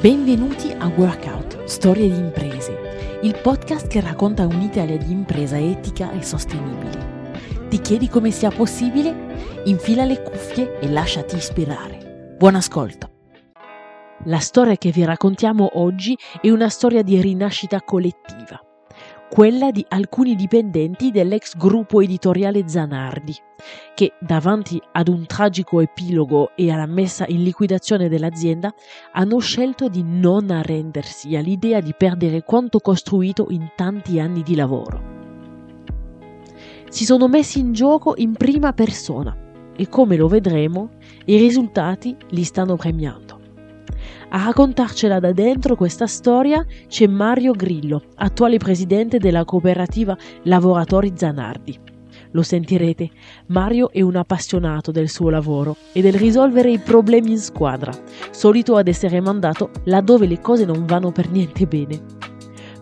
Benvenuti a Workout, Storie di imprese, il podcast che racconta un'Italia di impresa etica e sostenibile. Ti chiedi come sia possibile? Infila le cuffie e lasciati ispirare. Buon ascolto! La storia che vi raccontiamo oggi è una storia di rinascita collettiva quella di alcuni dipendenti dell'ex gruppo editoriale Zanardi, che davanti ad un tragico epilogo e alla messa in liquidazione dell'azienda hanno scelto di non arrendersi all'idea di perdere quanto costruito in tanti anni di lavoro. Si sono messi in gioco in prima persona e come lo vedremo i risultati li stanno premiando. A raccontarcela da dentro questa storia c'è Mario Grillo, attuale presidente della cooperativa Lavoratori Zanardi. Lo sentirete, Mario è un appassionato del suo lavoro e del risolvere i problemi in squadra, solito ad essere mandato laddove le cose non vanno per niente bene.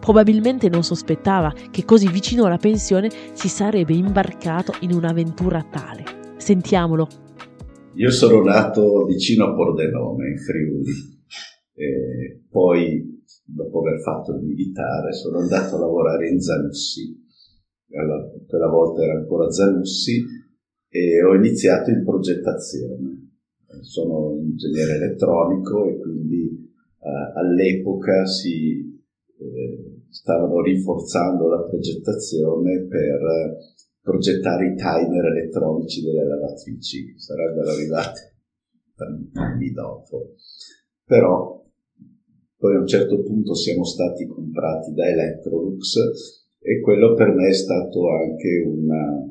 Probabilmente non sospettava che così vicino alla pensione si sarebbe imbarcato in un'avventura tale. Sentiamolo. Io sono nato vicino a Pordenone, in Friuli, e poi, dopo aver fatto il militare, sono andato a lavorare in Zanussi. Alla, quella volta era ancora Zanussi e ho iniziato in progettazione. Sono ingegnere elettronico e quindi eh, all'epoca si eh, stavano rinforzando la progettazione per progettare i timer elettronici delle lavatrici, che sarebbero arrivati anni dopo. Però poi a un certo punto siamo stati comprati da Electrolux e quello per me è stato anche una,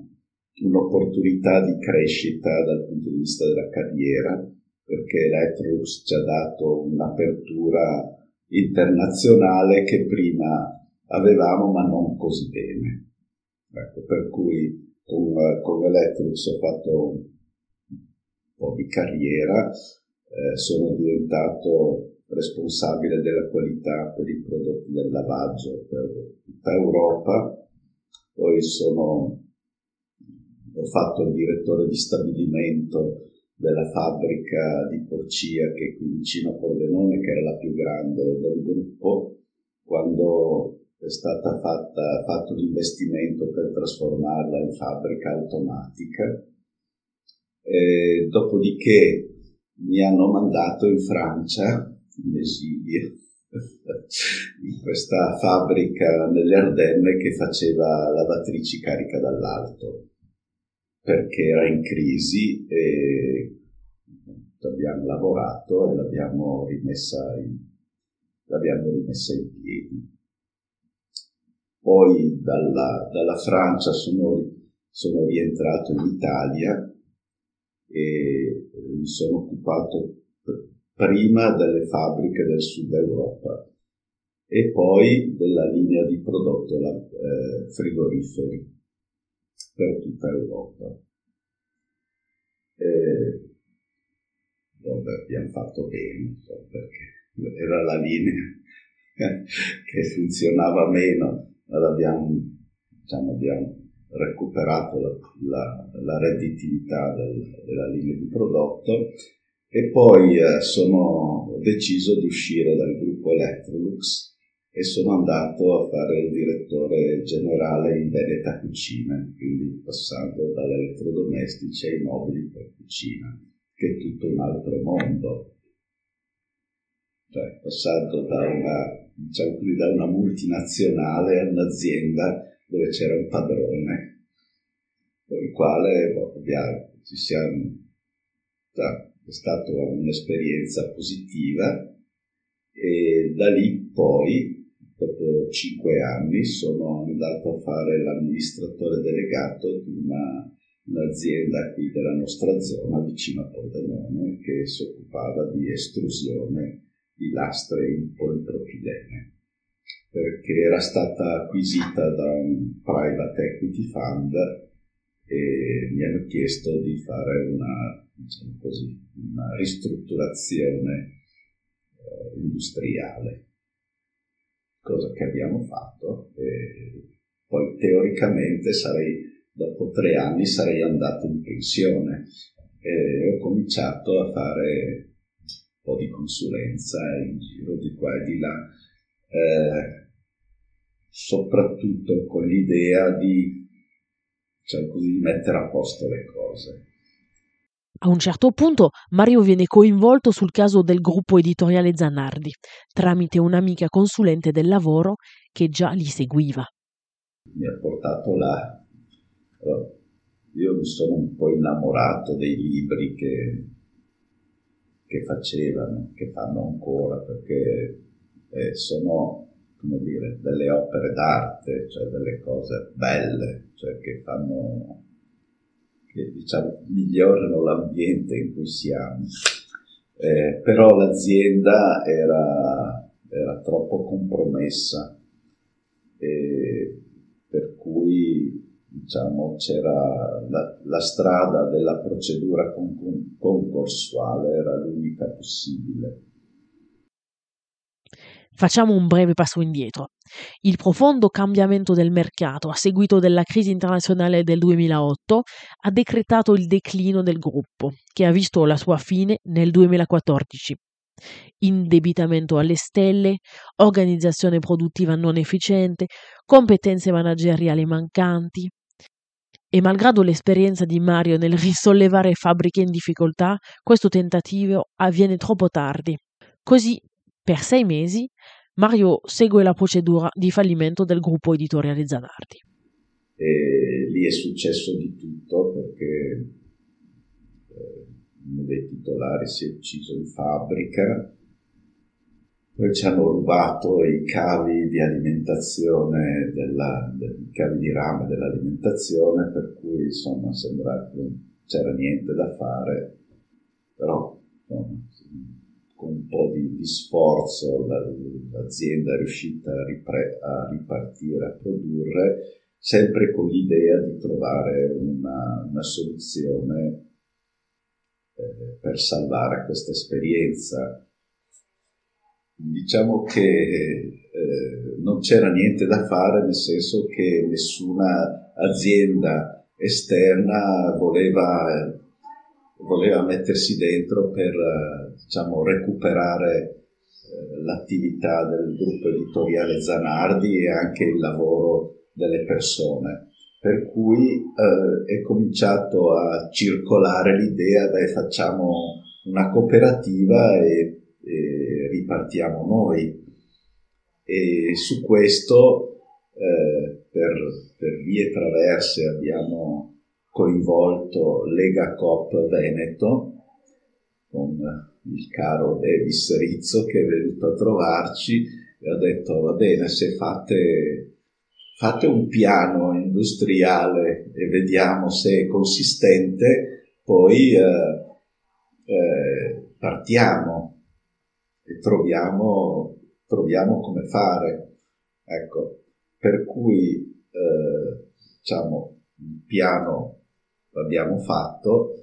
un'opportunità di crescita dal punto di vista della carriera, perché Electrolux ci ha dato un'apertura internazionale che prima avevamo ma non così bene. Ecco, per cui con, con Electrolux ho fatto un po' di carriera, eh, sono diventato responsabile della qualità per i prodotti del lavaggio per tutta Europa, poi sono, ho fatto il direttore di stabilimento della fabbrica di Porcia che è qui vicino a Pordenone, che era la più grande del gruppo, quando è stato fatto l'investimento per trasformarla in fabbrica automatica. E dopodiché mi hanno mandato in Francia in esilio in questa fabbrica nelle Ardenne che faceva lavatrici carica dall'alto perché era in crisi e abbiamo lavorato e l'abbiamo rimessa in, l'abbiamo rimessa in piedi. Poi dalla, dalla Francia sono, sono rientrato in Italia e mi sono occupato prima delle fabbriche del sud Europa e poi della linea di prodotto eh, frigoriferi per tutta Europa. E, dove abbiamo fatto bene, so, perché era la linea che funzionava meno, ma l'abbiamo, diciamo, abbiamo recuperato la, la, la redditività del, della linea di prodotto e poi eh, sono, deciso di uscire dal gruppo Electrolux e sono andato a fare il direttore generale in Veneta Cucina, quindi passando dall'elettrodomestici ai mobili per cucina, che è tutto un altro mondo. Cioè, passando da una, diciamo da una multinazionale a un'azienda dove c'era un padrone, con il quale boh, ci siamo... Cioè, è stata un'esperienza positiva e da lì poi, dopo cinque anni, sono andato a fare l'amministratore delegato di una, un'azienda qui della nostra zona, vicino a Pordenone, che si occupava di estrusione di lastre in polipropilene perché era stata acquisita da un private equity fund e mi hanno chiesto di fare una diciamo così, una ristrutturazione eh, industriale, cosa che abbiamo fatto e poi teoricamente sarei, dopo tre anni sarei andato in pensione. E ho cominciato a fare po' di consulenza in giro di qua e di là, eh, soprattutto con l'idea di, cioè, di mettere a posto le cose. A un certo punto Mario viene coinvolto sul caso del gruppo editoriale Zanardi, tramite un'amica consulente del lavoro che già li seguiva. Mi ha portato là. Io mi sono un po' innamorato dei libri che, che facevano, che fanno ancora, perché eh, sono, come dire, delle opere d'arte, cioè delle cose belle, cioè che fanno che diciamo, migliorano l'ambiente in cui siamo. Eh, però l'azienda era, era troppo compromessa, eh, per cui diciamo, c'era la, la, strada della procedura concorsuale era l'unica possibile. Facciamo un breve passo indietro. Il profondo cambiamento del mercato a seguito della crisi internazionale del 2008 ha decretato il declino del gruppo, che ha visto la sua fine nel 2014. Indebitamento alle stelle, organizzazione produttiva non efficiente, competenze manageriali mancanti. E malgrado l'esperienza di Mario nel risollevare fabbriche in difficoltà, questo tentativo avviene troppo tardi. Così per sei mesi Mario segue la procedura di fallimento del gruppo editoriale Zanardi. E lì è successo di tutto perché eh, uno dei titolari si è ucciso in fabbrica, poi ci hanno rubato i cavi di alimentazione, della, dei cavi di rame dell'alimentazione, per cui insomma sembra che non c'era niente da fare, però insomma, con un po' di, di sforzo l'azienda è riuscita a, ripre- a, ripartire, a produrre, sempre con l'idea di trovare una, una soluzione eh, per salvare questa esperienza. Diciamo che eh, non c'era niente da fare, nel senso che nessuna azienda esterna voleva voleva mettersi dentro per diciamo, recuperare eh, l'attività del gruppo editoriale Zanardi e anche il lavoro delle persone. Per cui eh, è cominciato a circolare l'idea, beh, facciamo una cooperativa e, e ripartiamo noi. E su questo, eh, per, per vie traverse, abbiamo coinvolto Lega Coop Veneto con il caro Davis Rizzo che è venuto a trovarci e ha detto va bene se fate, fate un piano industriale e vediamo se è consistente poi eh, eh, partiamo e troviamo, troviamo come fare. Ecco per cui eh, diciamo il piano l'abbiamo fatto,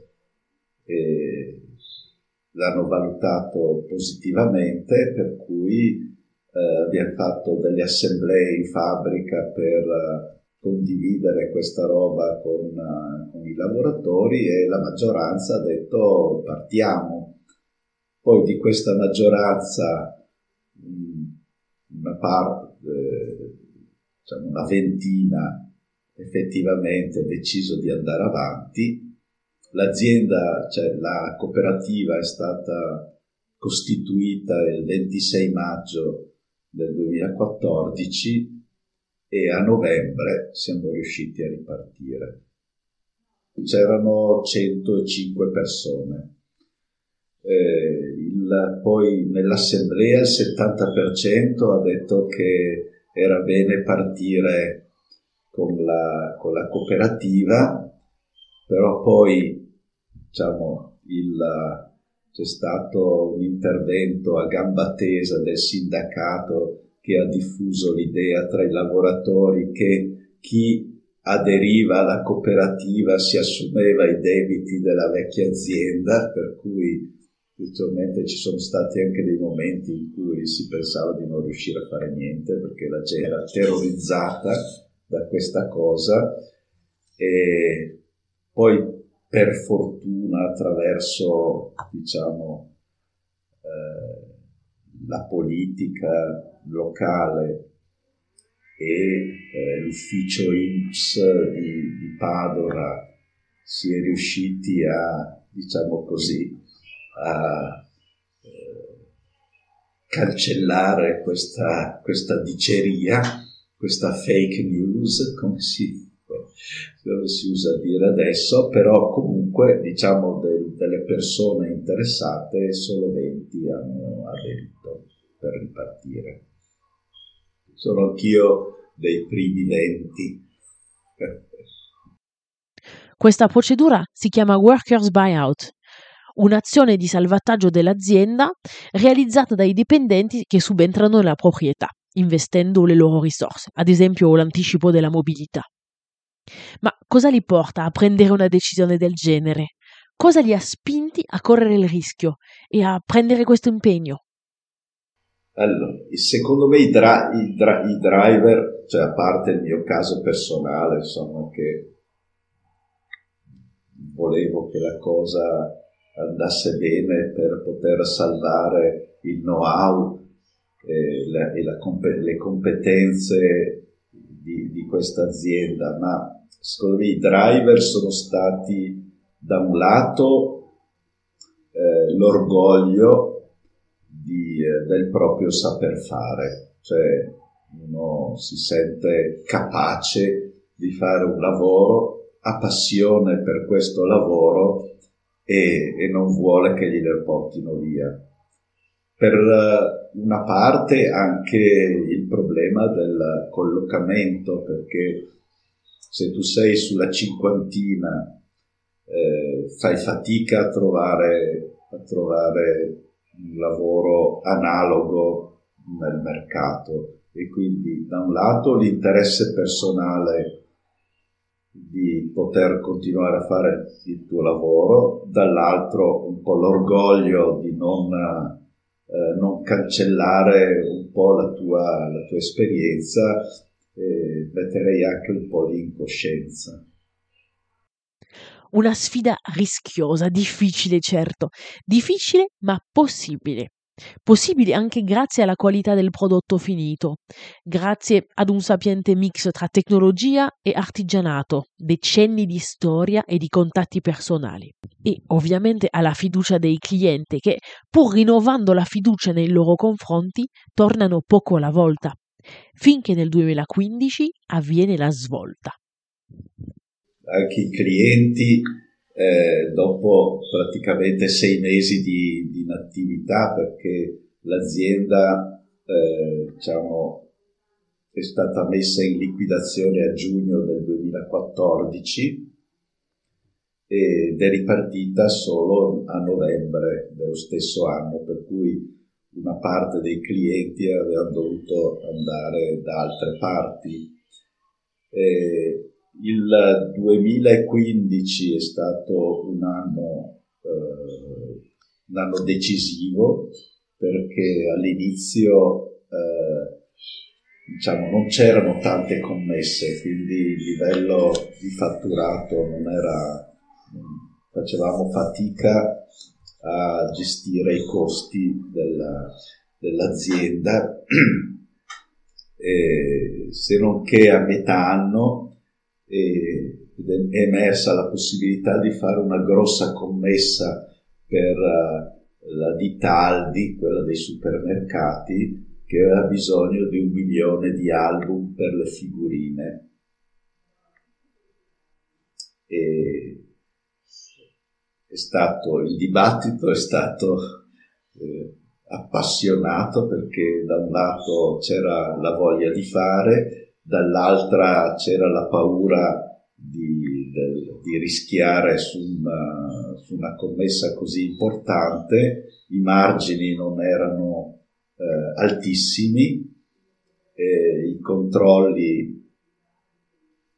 l'hanno valutato positivamente, per cui eh, abbiamo fatto delle assemblee in fabbrica per uh, condividere questa roba con, uh, con, i lavoratori e la maggioranza ha detto partiamo. Poi di questa maggioranza una parte, eh, diciamo una ventina effettivamente deciso di andare avanti. L'azienda, cioè la cooperativa è stata costituita il 26 maggio del 2014 e a novembre siamo riusciti a ripartire. C'erano 105 persone. Eh, il, poi nell'assemblea il 70% ha detto che era bene partire con la, con la cooperativa, però poi diciamo, il, c'è stato un intervento a gamba tesa del sindacato che ha diffuso l'idea tra i lavoratori che chi aderiva alla cooperativa si assumeva i debiti della vecchia azienda, per cui virtualmente ci sono stati anche dei momenti in cui si pensava di non riuscire a fare niente perché la gente era terrorizzata da questa cosa e poi per fortuna attraverso diciamo eh, la politica locale e eh, l'ufficio INPS di, di Padova si è riusciti a, diciamo così, a eh, cancellare questa, questa diceria, questa fake news, come si, come si usa dire adesso, però comunque diciamo del, delle persone interessate solo 20 hanno aderito per ripartire. Sono anch'io dei primi 20. Questa procedura si chiama Workers Buyout, un'azione di salvataggio dell'azienda realizzata dai dipendenti che subentrano nella proprietà, investendo le loro risorse, ad esempio l'anticipo della mobilità. Ma cosa li porta a prendere una decisione del genere? Cosa li ha spinti a correre il rischio e a prendere questo impegno? Allora, secondo me i, dra- i, dra- i driver, cioè a parte il mio caso personale, insomma, che volevo che la cosa andasse bene per poter salvare il know-how e, la, e la, le competenze di, di questa azienda, ma secondo me i driver sono stati da un lato eh, l'orgoglio di, eh, del proprio saper fare, cioè uno si sente capace di fare un lavoro, ha passione per questo lavoro e, e non vuole che glielo portino via. Per eh, una parte anche il problema del collocamento, perché se tu sei sulla cinquantina eh, fai fatica a trovare, a trovare un lavoro analogo nel mercato. E quindi da un lato l'interesse personale di poter continuare a fare il tuo lavoro, dall'altro un po' l'orgoglio di non, eh, non cancellare un po' la tua, la tua esperienza e metterei anche un po' di incoscienza. Una sfida rischiosa, difficile certo, difficile ma possibile. Possibile anche grazie alla qualità del prodotto finito, grazie ad un sapiente mix tra tecnologia e artigianato, decenni di storia e di contatti personali. E ovviamente alla fiducia dei clienti che, pur rinnovando la fiducia nei loro confronti, tornano poco alla volta, finché nel 2015 avviene la svolta. Anche i clienti eh, dopo praticamente sei mesi di, di inattività perché l'azienda eh, diciamo, è stata messa in liquidazione a giugno del 2014 ed è ripartita solo a novembre dello stesso anno, per cui una parte dei clienti avevano dovuto andare da altre parti. Eh, il 2015 è stato un anno, eh, un anno decisivo perché all'inizio eh, diciamo, non c'erano tante commesse, quindi il livello di fatturato non era, facevamo fatica a gestire i costi della, dell'azienda, e se non che a metà anno ed è emersa la possibilità di fare una grossa commessa per uh, la ditta Aldi, quella dei supermercati, che aveva bisogno di un milione di album per le figurine. E è stato, il dibattito è stato eh, appassionato perché da un lato c'era la voglia di fare, dall'altra c'era la paura di, del, di rischiare su una, su una, commessa così importante, i margini non erano eh, altissimi, eh, i controlli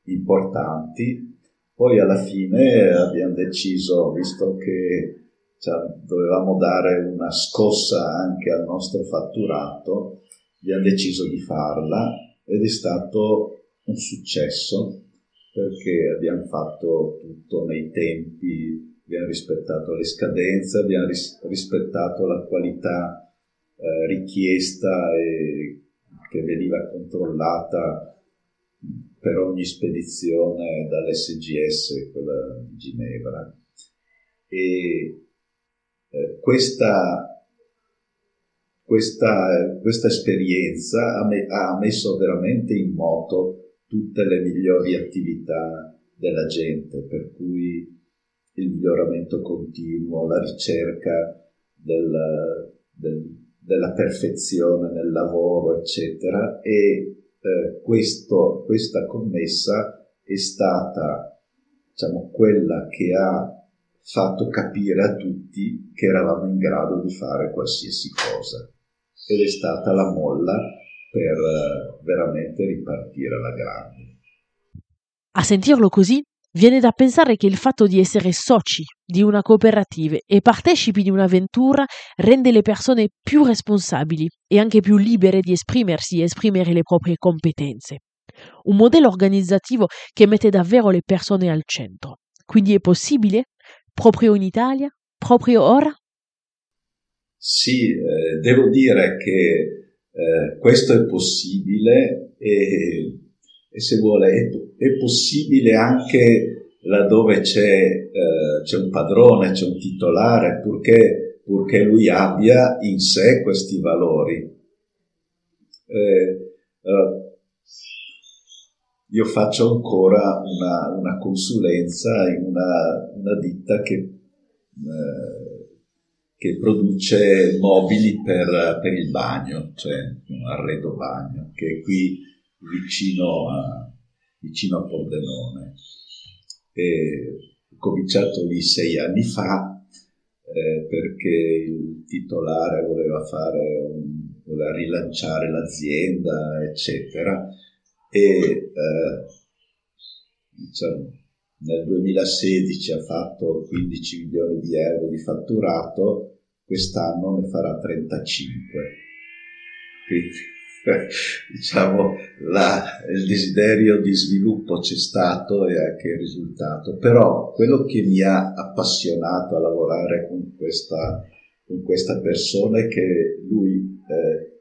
importanti, poi alla fine abbiamo deciso, visto che dovevamo dare una scossa anche al nostro fatturato, abbiamo deciso di farla ed è stato un successo perché abbiamo fatto tutto nei tempi abbiamo rispettato le scadenze, abbiamo ris- rispettato la qualità eh, richiesta e che veniva controllata per ogni spedizione dall'SGS, quella di Ginevra. E eh, questa, questa, questa, esperienza ha, me, ha messo veramente in moto tutte le migliori attività della gente, per cui il miglioramento continuo, la ricerca del, del, della perfezione nel lavoro, eccetera, e eh, questo, questa commessa è stata diciamo, quella che ha fatto capire a tutti che eravamo in grado di fare qualsiasi cosa ed è stata la molla per eh, veramente ripartire alla grande. A sentirlo così Viene da pensare che il fatto di essere soci di una cooperativa e partecipi di un'avventura rende le persone più responsabili e anche più libere di esprimersi e esprimere le proprie competenze. Un modello organizzativo che mette davvero le persone al centro. Quindi è possibile? Proprio in Italia? Proprio ora? Sì, eh, devo dire che eh, questo è possibile e e se vuole è, è possibile anche laddove c'è, eh, c'è, un padrone, c'è un titolare, purché, purché lui abbia in sé questi valori. Eh, io faccio ancora una, una consulenza in una, una ditta che, eh, che, produce mobili per, per il bagno, cioè un arredo bagno, che qui vicino a, vicino a Pordenone. E ho cominciato lì sei anni fa eh, perché il titolare voleva, fare un, voleva rilanciare l'azienda, eccetera. E eh, diciamo, nel 2016 ha fatto 15 milioni di euro di fatturato, quest'anno ne farà 35. Quindi diciamo, la, il desiderio di sviluppo c'è stato e anche il risultato. Però quello che mi ha appassionato a lavorare con questa, con questa persona è che lui, eh,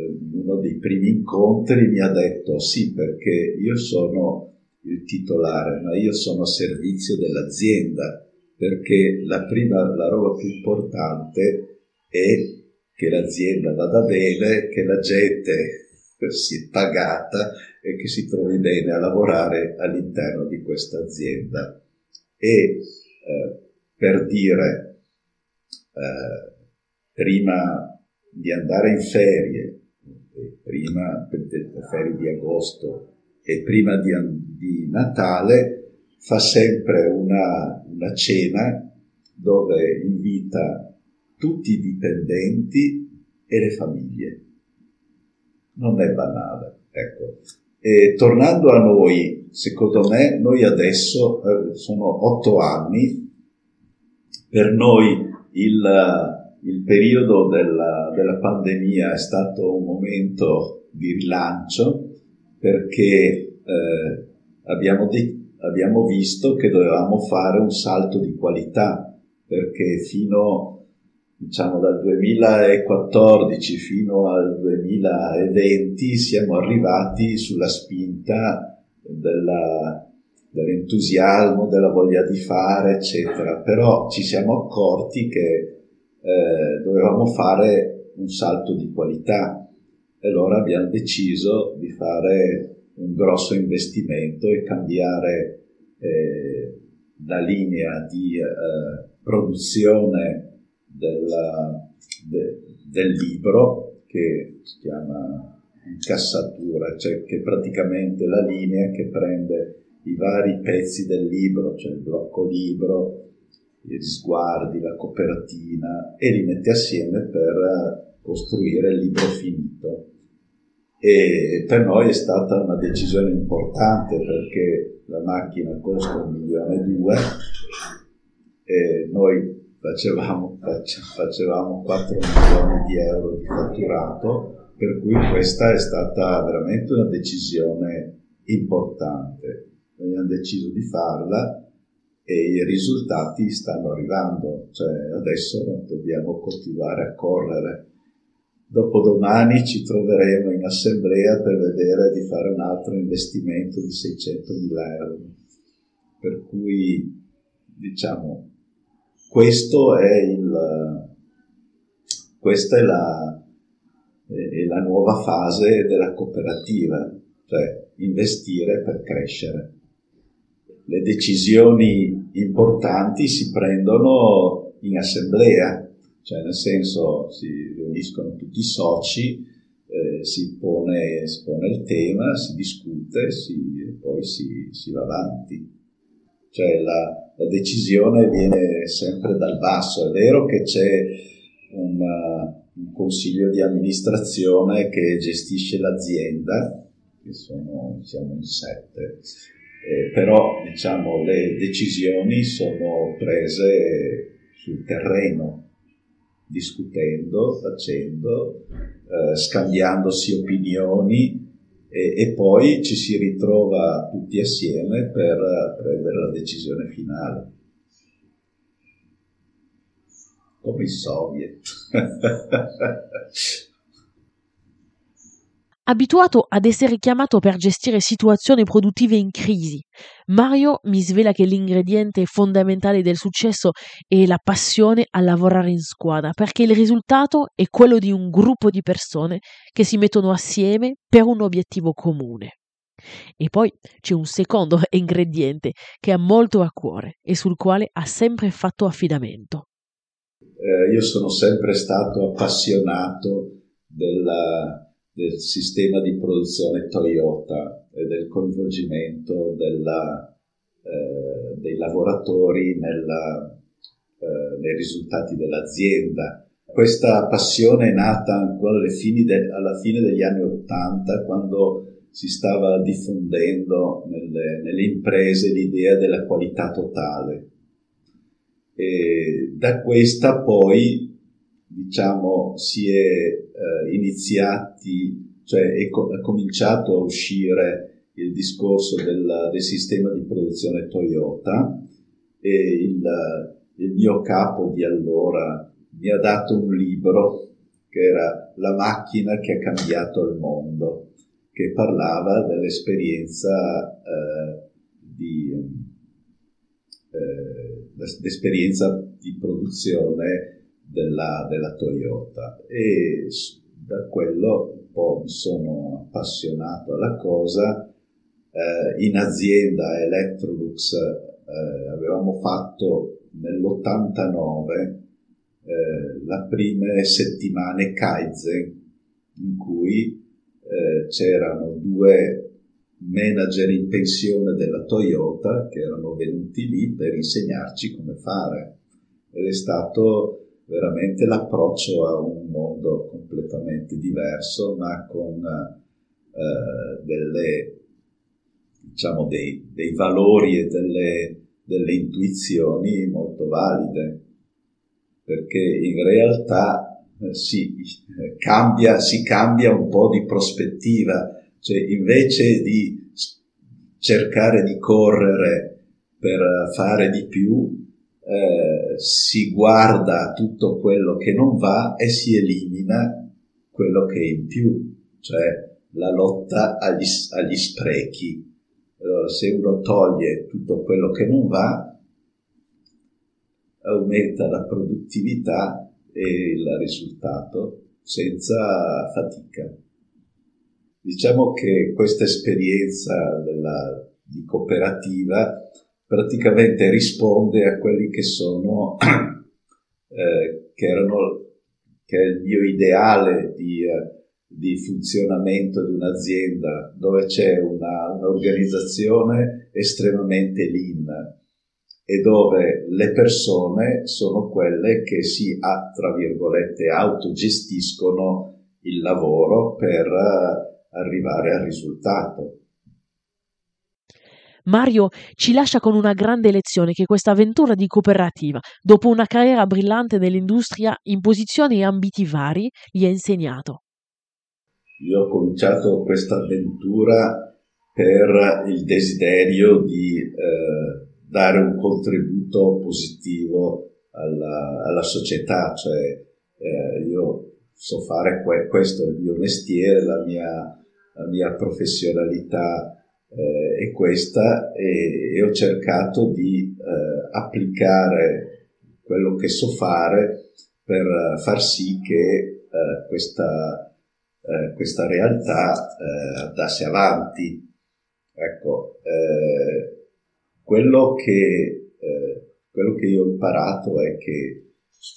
uno dei primi incontri, mi ha detto sì, perché io sono il titolare, ma io sono a servizio dell'azienda, perché la prima, la roba più importante è che l'azienda vada bene, che la gente sia pagata e che si trovi bene a lavorare all'interno di questa azienda. E eh, per dire, eh, prima di andare in ferie, prima ferie di agosto e prima di, di Natale, fa sempre una, una cena dove invita tutti i dipendenti e le famiglie. Non è banale, ecco. E tornando a noi, secondo me, noi adesso eh, sono otto anni, per noi il, il periodo della, della, pandemia è stato un momento di rilancio perché eh, abbiamo, di, abbiamo visto che dovevamo fare un salto di qualità perché fino diciamo dal 2014 fino al 2020 siamo arrivati sulla spinta della, dell'entusiasmo, della voglia di fare, eccetera. Però ci siamo accorti che eh, dovevamo fare un salto di qualità. E allora abbiamo deciso di fare un grosso investimento e cambiare eh, la linea di eh, produzione della, de, del libro che si chiama incassatura, cioè che praticamente la linea che prende i vari pezzi del libro, cioè il blocco libro, gli sguardi, la copertina e li mette assieme per costruire il libro finito. E per noi è stata una decisione importante perché la macchina costa un milione e due e noi facevamo, facevamo 4 milioni di euro di fatturato, per cui questa è stata veramente una decisione importante. Noi abbiamo deciso di farla e i risultati stanno arrivando, cioè adesso dobbiamo continuare a correre. Dopodomani ci troveremo in assemblea per vedere di fare un altro investimento di 600.000 euro. Per cui, diciamo, questo è il, questa è la, è la nuova fase della cooperativa, cioè investire per crescere le decisioni importanti si prendono in assemblea, cioè nel senso si riuniscono tutti i soci, eh, si, pone, si, pone, il tema, si discute si, e poi si, si, va avanti. Cioè la, la, decisione viene sempre dal basso. È vero che c'è una, un consiglio di amministrazione che gestisce l'azienda, che sono, siamo in sette, eh, però diciamo, le decisioni sono prese sul terreno, discutendo, facendo, eh, scambiandosi opinioni e, e, poi ci si ritrova tutti assieme per prendere la decisione finale. Come i soviet. Abituato ad essere chiamato per gestire situazioni produttive in crisi, Mario mi svela che l'ingrediente fondamentale del successo è la passione a lavorare in squadra, perché il risultato è quello di un gruppo di persone che si mettono assieme per un obiettivo comune. E poi c'è un secondo ingrediente che ha molto a cuore e sul quale ha sempre fatto affidamento. Eh, io sono sempre stato appassionato della del sistema di produzione Toyota e del coinvolgimento della, eh, dei lavoratori nella, eh, nei risultati dell'azienda. Questa passione è nata ancora de- alla fine degli anni Ottanta, quando si stava diffondendo nelle, nelle imprese l'idea della qualità totale. E da questa poi diciamo, si è eh, iniziati, cioè è, co- è, cominciato a uscire il discorso del, del sistema di produzione Toyota e il, il mio capo di allora mi ha dato un libro che era La macchina che ha cambiato il mondo, che parlava dell'esperienza eh, di, eh, di produzione della, della Toyota e da quello un po' mi sono appassionato alla cosa. Eh, in azienda Electrolux eh, avevamo fatto nell'89 eh, le prime settimane Kaizen in cui eh, c'erano due manager in pensione della Toyota che erano venuti lì per insegnarci come fare ed è stato veramente l'approccio a un mondo completamente diverso, ma con eh, delle, diciamo, dei, dei, valori e delle, delle intuizioni molto valide, perché in realtà eh, si, cambia, si cambia un po' di prospettiva, cioè invece di cercare di correre per fare di più, eh, si guarda tutto quello che non va e si elimina quello che è in più, cioè la lotta agli, agli sprechi. Allora, se uno toglie tutto quello che non va, aumenta la produttività e il risultato senza fatica. Diciamo che questa esperienza della, di cooperativa praticamente risponde a quelli che sono, eh, che erano, che è il mio ideale di, eh, di funzionamento di un'azienda dove c'è una, un'organizzazione estremamente lean e dove le persone sono quelle che si, tra virgolette, autogestiscono il lavoro per eh, arrivare al risultato. Mario ci lascia con una grande lezione che questa avventura di cooperativa, dopo una carriera brillante nell'industria in posizioni e ambiti vari, gli ha insegnato. Io ho cominciato questa avventura per il desiderio di, eh, dare un contributo positivo alla, alla società, cioè eh, io so fare que- questo, il mio mestiere, la mia, la mia professionalità eh, è questa e, e, ho cercato di eh, applicare quello che so fare per far sì che eh, questa, eh, questa realtà eh, andasse avanti. Ecco, quello che, quello che io ho imparato è che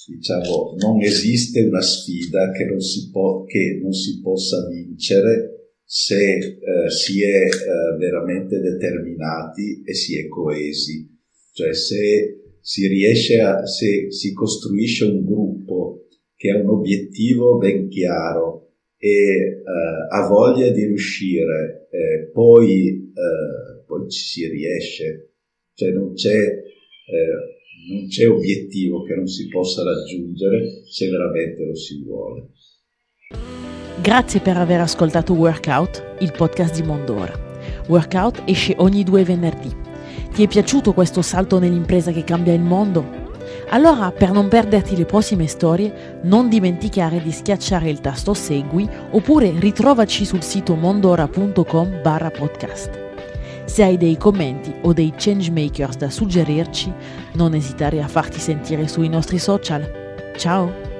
diciamo, non esiste una sfida che non si, po- che non si possa vincere se eh, si è eh, veramente determinati e si è coesi. Cioè se si riesce a, se si costruisce un gruppo che ha un obiettivo ben chiaro e eh, ha voglia di riuscire, eh, poi, eh, poi ci si riesce. Cioè non c'è eh, non c'è obiettivo che non si possa raggiungere se veramente lo si vuole. Grazie per aver ascoltato Workout, il podcast di Mondora. Workout esce ogni due venerdì. Ti è piaciuto questo salto nell'impresa che cambia il mondo? Allora, per non perderti le prossime storie, non dimenticare di schiacciare il tasto Segui oppure ritrovaci sul sito mondora.com barra podcast. Se hai dei commenti o dei changemakers da suggerirci, non esitare a farti sentire sui nostri social. Ciao!